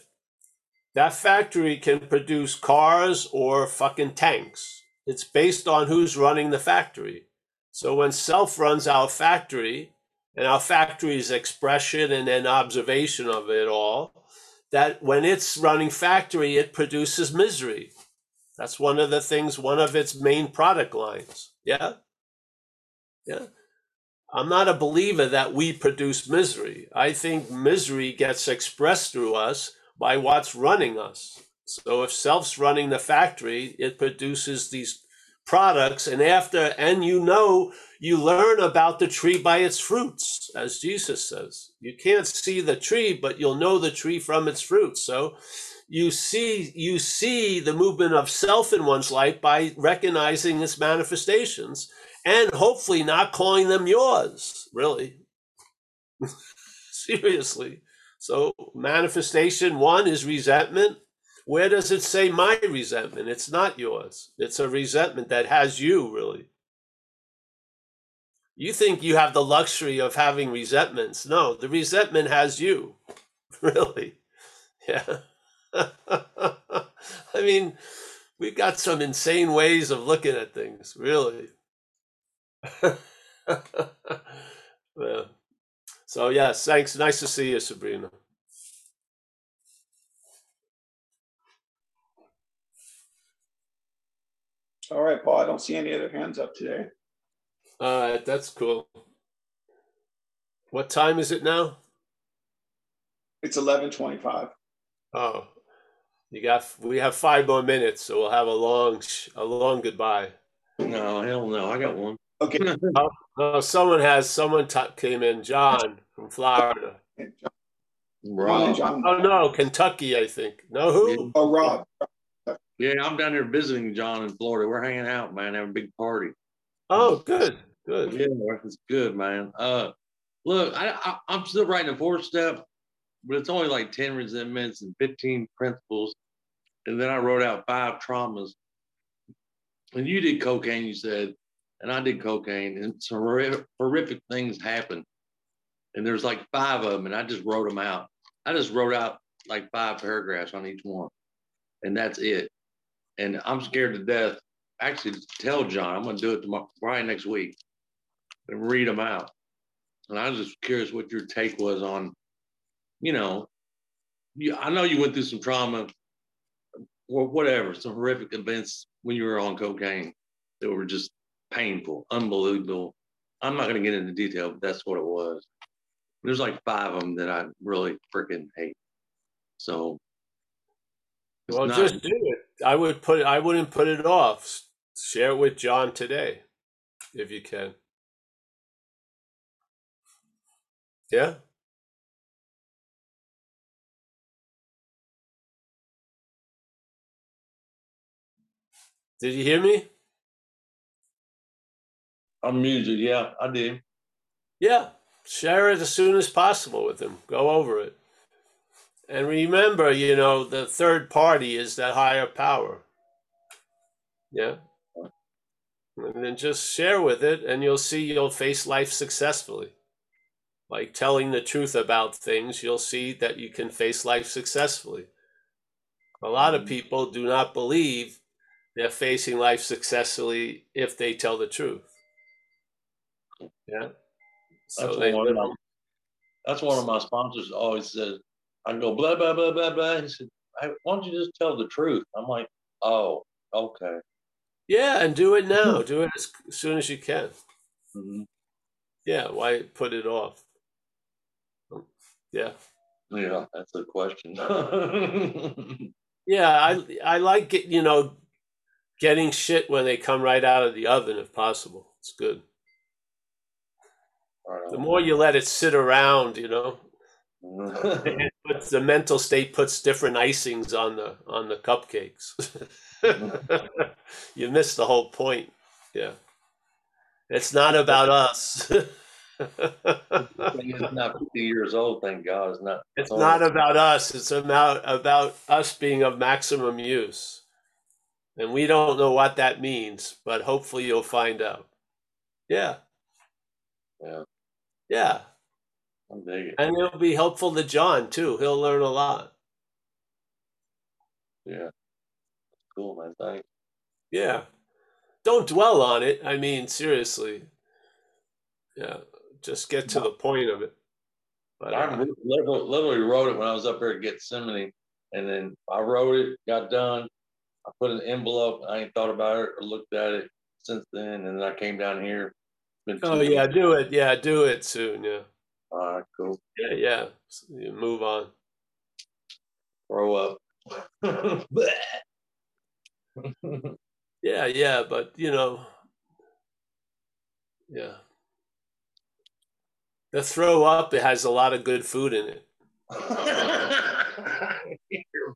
That factory can produce cars or fucking tanks. It's based on who's running the factory. So when self runs our factory, and our factory's expression and then observation of it all, that when it's running factory, it produces misery. That's one of the things, one of its main product lines. Yeah. Yeah. I'm not a believer that we produce misery. I think misery gets expressed through us by what's running us. So if self's running the factory, it produces these products and after and you know you learn about the tree by its fruits as Jesus says. You can't see the tree but you'll know the tree from its fruits. So you see you see the movement of self in one's life by recognizing its manifestations and hopefully not calling them yours really seriously so manifestation one is resentment Where does it say my resentment? It's not yours. It's a resentment that has you, really. You think you have the luxury of having resentments. No, the resentment has you, really. Yeah. I mean, we've got some insane ways of looking at things, really. yeah. So, yes, thanks. Nice to see you, Sabrina. All right, Paul. I don't see any other hands up today. All right, that's cool. What time is it now? It's eleven twenty-five. Oh, you got. We have five more minutes, so we'll have a long, a long goodbye. No, hell no. I got one. Okay. Oh, someone has. Someone t- came in. John from Florida. Ron and John. Oh no, Kentucky, I think. No, who? Oh, Rob. Yeah, I'm down here visiting John in Florida. We're hanging out, man, having a big party. Oh, good, good. Yeah, it's good, man. Uh, look, I, I I'm still writing a four step, but it's only like ten resentments and fifteen principles, and then I wrote out five traumas. And you did cocaine, you said, and I did cocaine, and some horrific, horrific things happened. And there's like five of them, and I just wrote them out. I just wrote out like five paragraphs on each one, and that's it. And I'm scared to death. Actually, tell John, I'm going to do it tomorrow, probably next week, and read them out. And I was just curious what your take was on, you know, you, I know you went through some trauma, or whatever, some horrific events when you were on cocaine that were just painful, unbelievable. I'm not going to get into detail, but that's what it was. There's like five of them that I really freaking hate. So, Well, not- just do it. I would put. I wouldn't put it off. Share it with John today, if you can. Yeah. Did you hear me? I'm muted. Yeah, I did. Yeah, share it as soon as possible with him. Go over it. And remember, you know, the third party is that higher power. Yeah. And then just share with it, and you'll see you'll face life successfully. Like telling the truth about things, you'll see that you can face life successfully. A lot of people do not believe they're facing life successfully if they tell the truth. Yeah. So That's they one of my, that's one of my sponsors always says, I go blah blah blah blah blah. He said, hey, why don't you just tell the truth? I'm like, oh, okay. Yeah, and do it now. Do it as soon as you can. Mhm. Yeah, why put it off? Yeah. Yeah, that's a question. Yeah, I I like it, you know, getting shit when they come right out of the oven if possible. It's good. The more you let it sit around, you know, mm-hmm. it puts, the mental state puts different icings on the on the cupcakes. you miss the whole point. Yeah. It's not about us. it's not 50 years old, thank God. It's not. It's not about us. It's about about us being of maximum use. And we don't know what that means, but hopefully you'll find out. Yeah. Yeah. Yeah. I'm digging. And it'll be helpful to John too. He'll learn a lot. Yeah. Cool, man. Thanks. Yeah. Don't dwell on it. I mean, seriously. Yeah. Just get to the point of it. But I uh, literally, literally wrote it when I was up there at Gethsemane, and then I wrote it, got done. I put an envelope. I ain't thought about it or looked at it since then, and then I came down here. Been oh two yeah, do it. Yeah, do it soon. Yeah. All right, cool. Yeah, yeah. You move on. Grow up. Yeah, yeah, but you know, yeah. The throw up it has a lot of good food in it. You're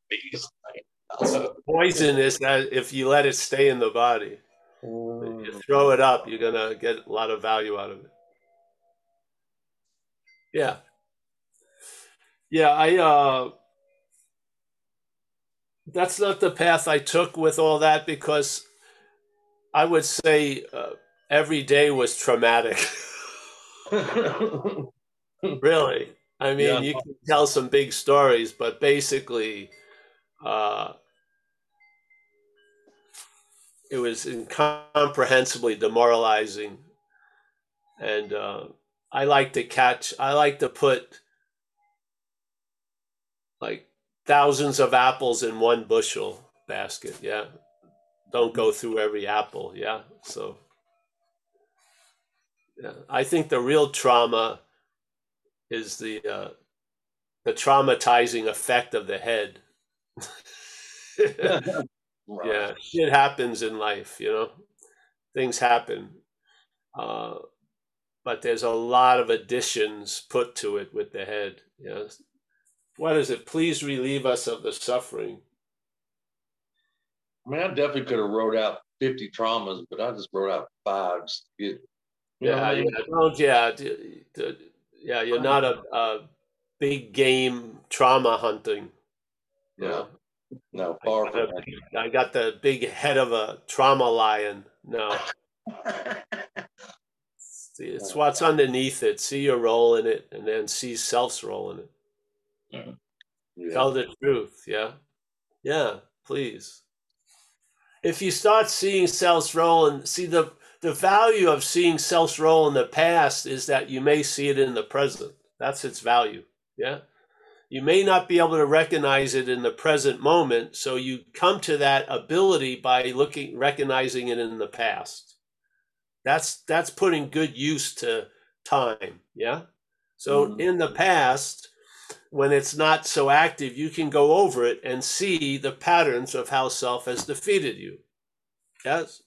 a. Poison is that uh, if you let it stay in the body. You throw it up, you're gonna get a lot of value out of it. Yeah. Yeah, I uh that's not the path I took with all that because I would say uh, every day was traumatic. really. I mean, Yeah. you can tell some big stories, but basically, uh, it was incomprehensibly demoralizing. And uh, I like to catch, I like to put like thousands of apples in one bushel basket. Yeah. Don't go through every apple. Yeah. So, yeah, I think the real trauma is the uh, the traumatizing effect of the head. Right. yeah, shit happens in life, you know. Things happen, uh, but there's a lot of additions put to it with the head. You know, what is it? Please relieve us of the suffering. I mean, I definitely could have wrote out 50 traumas, but I just wrote out five. Just to get, you know Yeah, I mean? yeah, don't, yeah, d- d- yeah. You're not a, a big game trauma hunting. You Yeah. know? No, I far got, from a- I got the big head of a trauma lion. No. See, it's what's underneath it. See your role in it, and then see self's role in it. Mm-hmm. Yeah. Tell the truth. Yeah, yeah. Please. If you start seeing self's role and see the the value of seeing self's role in the past is that you may see it in the present. That's its value. Yeah. You may not be able to recognize it in the present moment, so you come to that ability by looking recognizing it in the past. That's that's putting good use to time, yeah? So Mhm. in the past when it's not so active, you can go over it and see the patterns of how self has defeated you. Yes?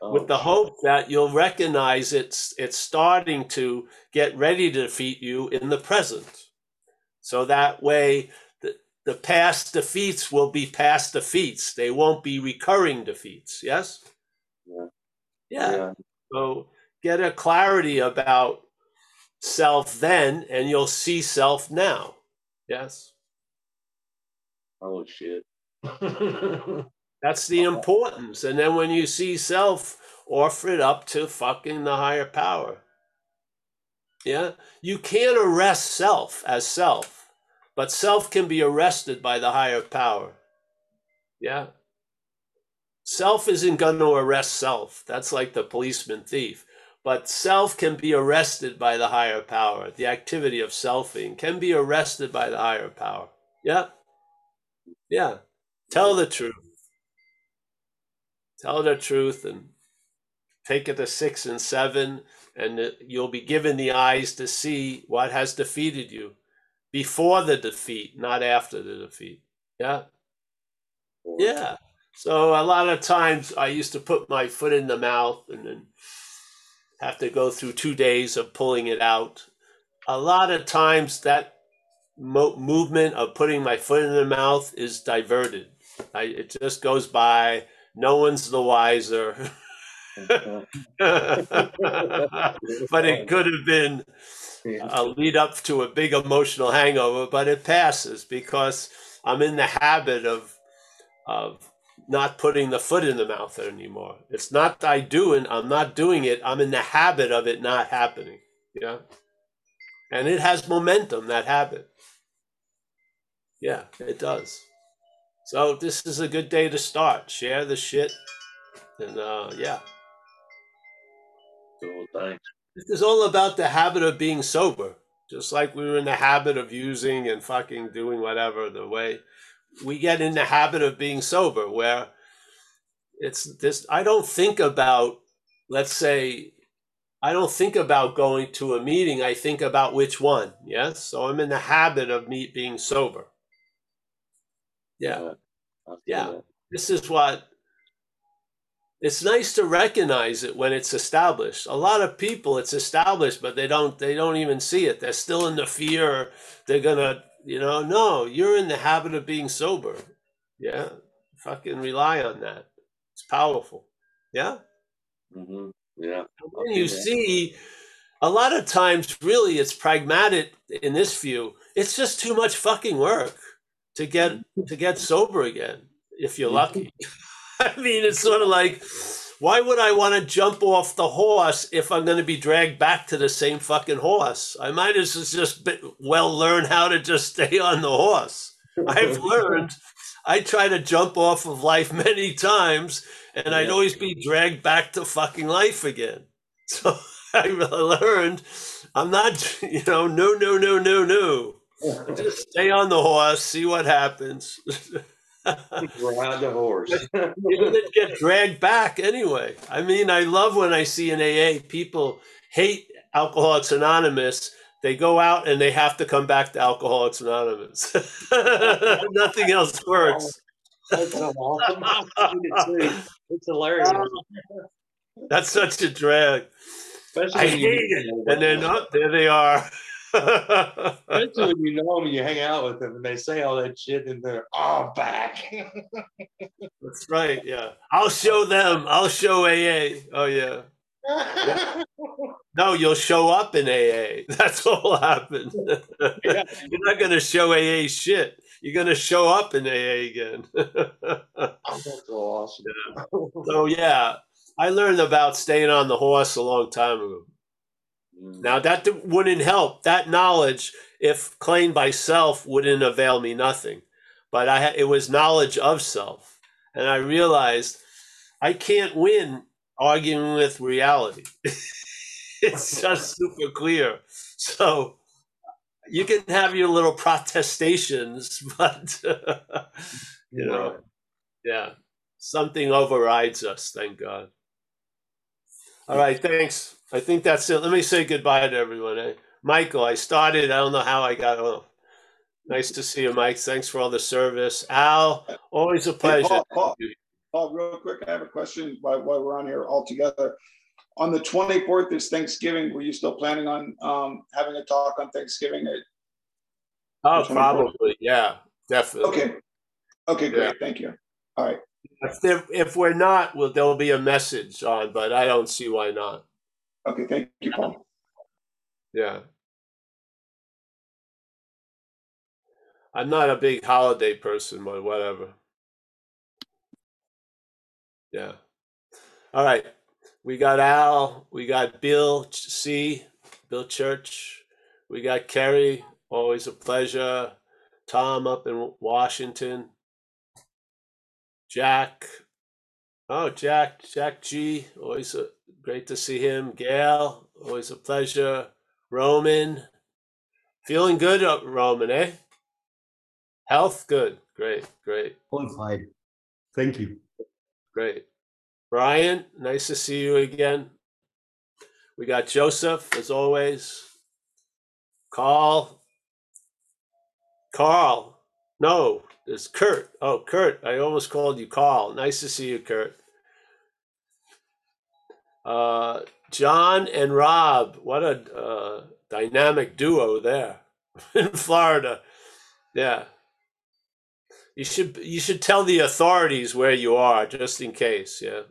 Oh, with the hope that you'll recognize it's it's starting to get ready to defeat you in the present. So that way the, the past defeats will be past defeats. They won't be recurring defeats. Yes? Yeah. Yeah. yeah. So get a clarity about self then and you'll see self now. Yes. Oh, shit. That's the importance. And then when you see self, offer it up to fucking the higher power. Yeah? You can't arrest self as self, but self can be arrested by the higher power. Yeah? Self isn't going to arrest self. That's like the policeman thief. But self can be arrested by the higher power. The activity of selfing can be arrested by the higher power. Yeah? Yeah. Tell the truth. Tell the truth and take it to six and seven, and you'll be given the eyes to see what has defeated you before the defeat, not after the defeat. Yeah. Yeah. So a lot of times I used to put my foot in the mouth and then have to go through two days of pulling it out. A lot of times that mo- movement of putting my foot in the mouth is diverted. I, it just goes by. No one's the wiser. but it could have been a lead up to a big emotional hangover, but it passes because I'm in the habit of of not putting the foot in the mouth anymore. It's not that I do it, I'm not doing it. I'm in the habit of it not happening. Yeah. And it has momentum, that habit. Yeah, it does. So this is a good day to start. Share the shit. And uh yeah. Cool, thanks. This is all about the habit of being sober. Just like we were in the habit of using and fucking doing whatever the way we get in the habit of being sober, where it's this. I don't think about, let's say, I don't think about going to a meeting. I think about which one. Yes. So I'm in the habit of me being sober. Yeah. See Yeah. This is what it's nice to recognize it when it's established. A lot of people it's established, but they don't they don't even see it. They're still in the fear they're gonna, you know, no, you're in the habit of being sober. Yeah. Fucking rely on that. It's powerful. Yeah. Mhm. Yeah. And you see a lot of times really it's pragmatic in this view. It's just too much fucking work to get to get sober again. if you're lucky. I mean, it's sort of like, why would I want to jump off the horse if I'm going to be dragged back to the same fucking horse? I might as well just be, well learn how to just stay on the horse. I've learned. I try to jump off of life many times, and I'd always be dragged back to fucking life again. So I learned I'm not, you know, no, no, no, no, no. Just stay on the horse, see what happens. Ride the horse. You're gonna get dragged back anyway. I mean, I love when I see in AA people hate Alcoholics Anonymous. They go out and they have to come back to Alcoholics Anonymous. Nothing else works. That's so awesome. I've seen it too. It's hilarious. That's such a drag. Especially I hate it. And then, them. oh, there they are. Especially when you know them and you hang out with them and they say all that shit and they're oh, all back. That's right. Yeah. I'll show them. I'll show AA. Oh, yeah. No, you'll show up in AA. That's what will happen. Yeah. You're not going to show AA shit. You're going to show up in AA again. Oh, that's so awesome. so, yeah, I learned about staying on the horse a long time ago. Mm. Now, that wouldn't help. That knowledge, if claimed by self, wouldn't avail me nothing. But I it was knowledge of self. And I realized I can't win arguing with reality. it's just super clear. So you can have your little protestations, but, you know, yeah, something overrides us, thank God. All right, thanks. I think that's it. Let me say goodbye to everyone. Eh? Michael, I started. I don't know how I got off. Nice to see you, Mike. Thanks for all the service. Al, always a Hey, pleasure. Paul, Paul, Paul, real quick, I have a question while, while we're on here all together. On the twenty-fourth is Thanksgiving. Were you still planning on, um, having a talk on Thanksgiving? At Oh, probably. Yeah, definitely. Okay. Okay, Yeah. great. Thank you. All right. If, if we're not, well, there'll be a message on, but I don't see why not. Okay, thank you, Paul. Yeah. I'm not a big holiday person, but whatever. Yeah. All right. We got Al. We got Bill C. Bill Church. We got Kerry. Always a pleasure. Tom up in Washington. Jack. Oh, Jack. Jack G. Always a, great to see him. Gail. Always a pleasure. Roman. Feeling good, uh, Roman, eh? Health good. Great, great, Qualified. Thank you. great. Brian, nice to see you again. We got Joseph, as always. Carl. Carl. No, it's Kurt. Oh, Kurt. I almost called you Carl. Nice to see you, Kurt. Uh, John and Rob. What a uh, dynamic duo there in Florida. Yeah. You should you should tell the authorities where you are just in case, yeah.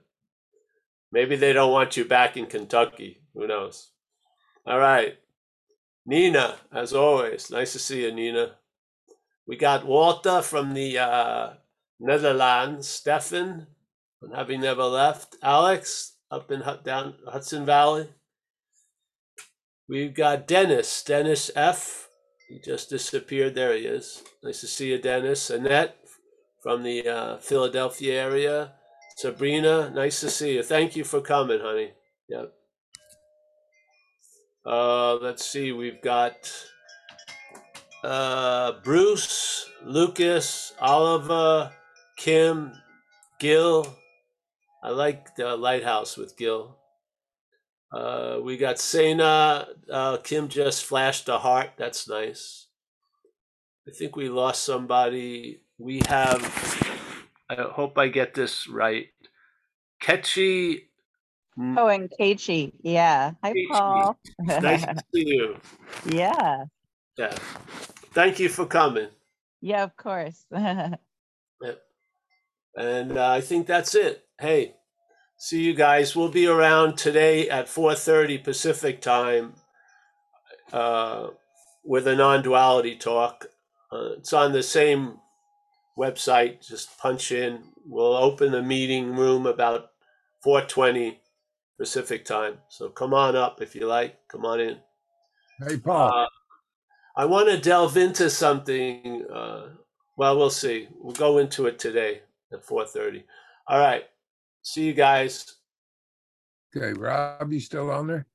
Maybe they don't want you back in Kentucky. Who knows? All right. Nina, as always, nice to see you, Nina. We got Walter from the uh, Netherlands, Stefan, having never left, Alex up in down Hudson Valley. We've got Dennis, Dennis F. He just disappeared. There he is. Nice to see you, Dennis. Annette from the uh, Philadelphia area. Sabrina, nice to see you. Thank you for coming, honey. Yep. Uh, let's see. We've got uh, Bruce, Lucas, Oliver, Kim, Gil. I like the lighthouse with Gil. Uh, we got Sena. Uh, Kim just flashed a heart. That's nice. I think we lost somebody. We have. I hope I get this right. Ketchy. Oh, and Keiichi. Yeah. Hi, Keiichi. Paul. Nice to see you. yeah. Yeah. Thank you for coming. Yeah, of course. And uh, I think that's it. Hey, see you guys. We'll be around today at 4:30 Pacific time uh, with a non-duality talk. Uh, it's on the same website. Just punch in. We'll open the meeting room about 4:20 Pacific time. So come on up if you like. Come on in. Hey, Paul, Uh, I want to delve into something. Uh, well, we'll see. We'll go into it today at 4:30. All right. See you guys. okay, Rob, you still on there?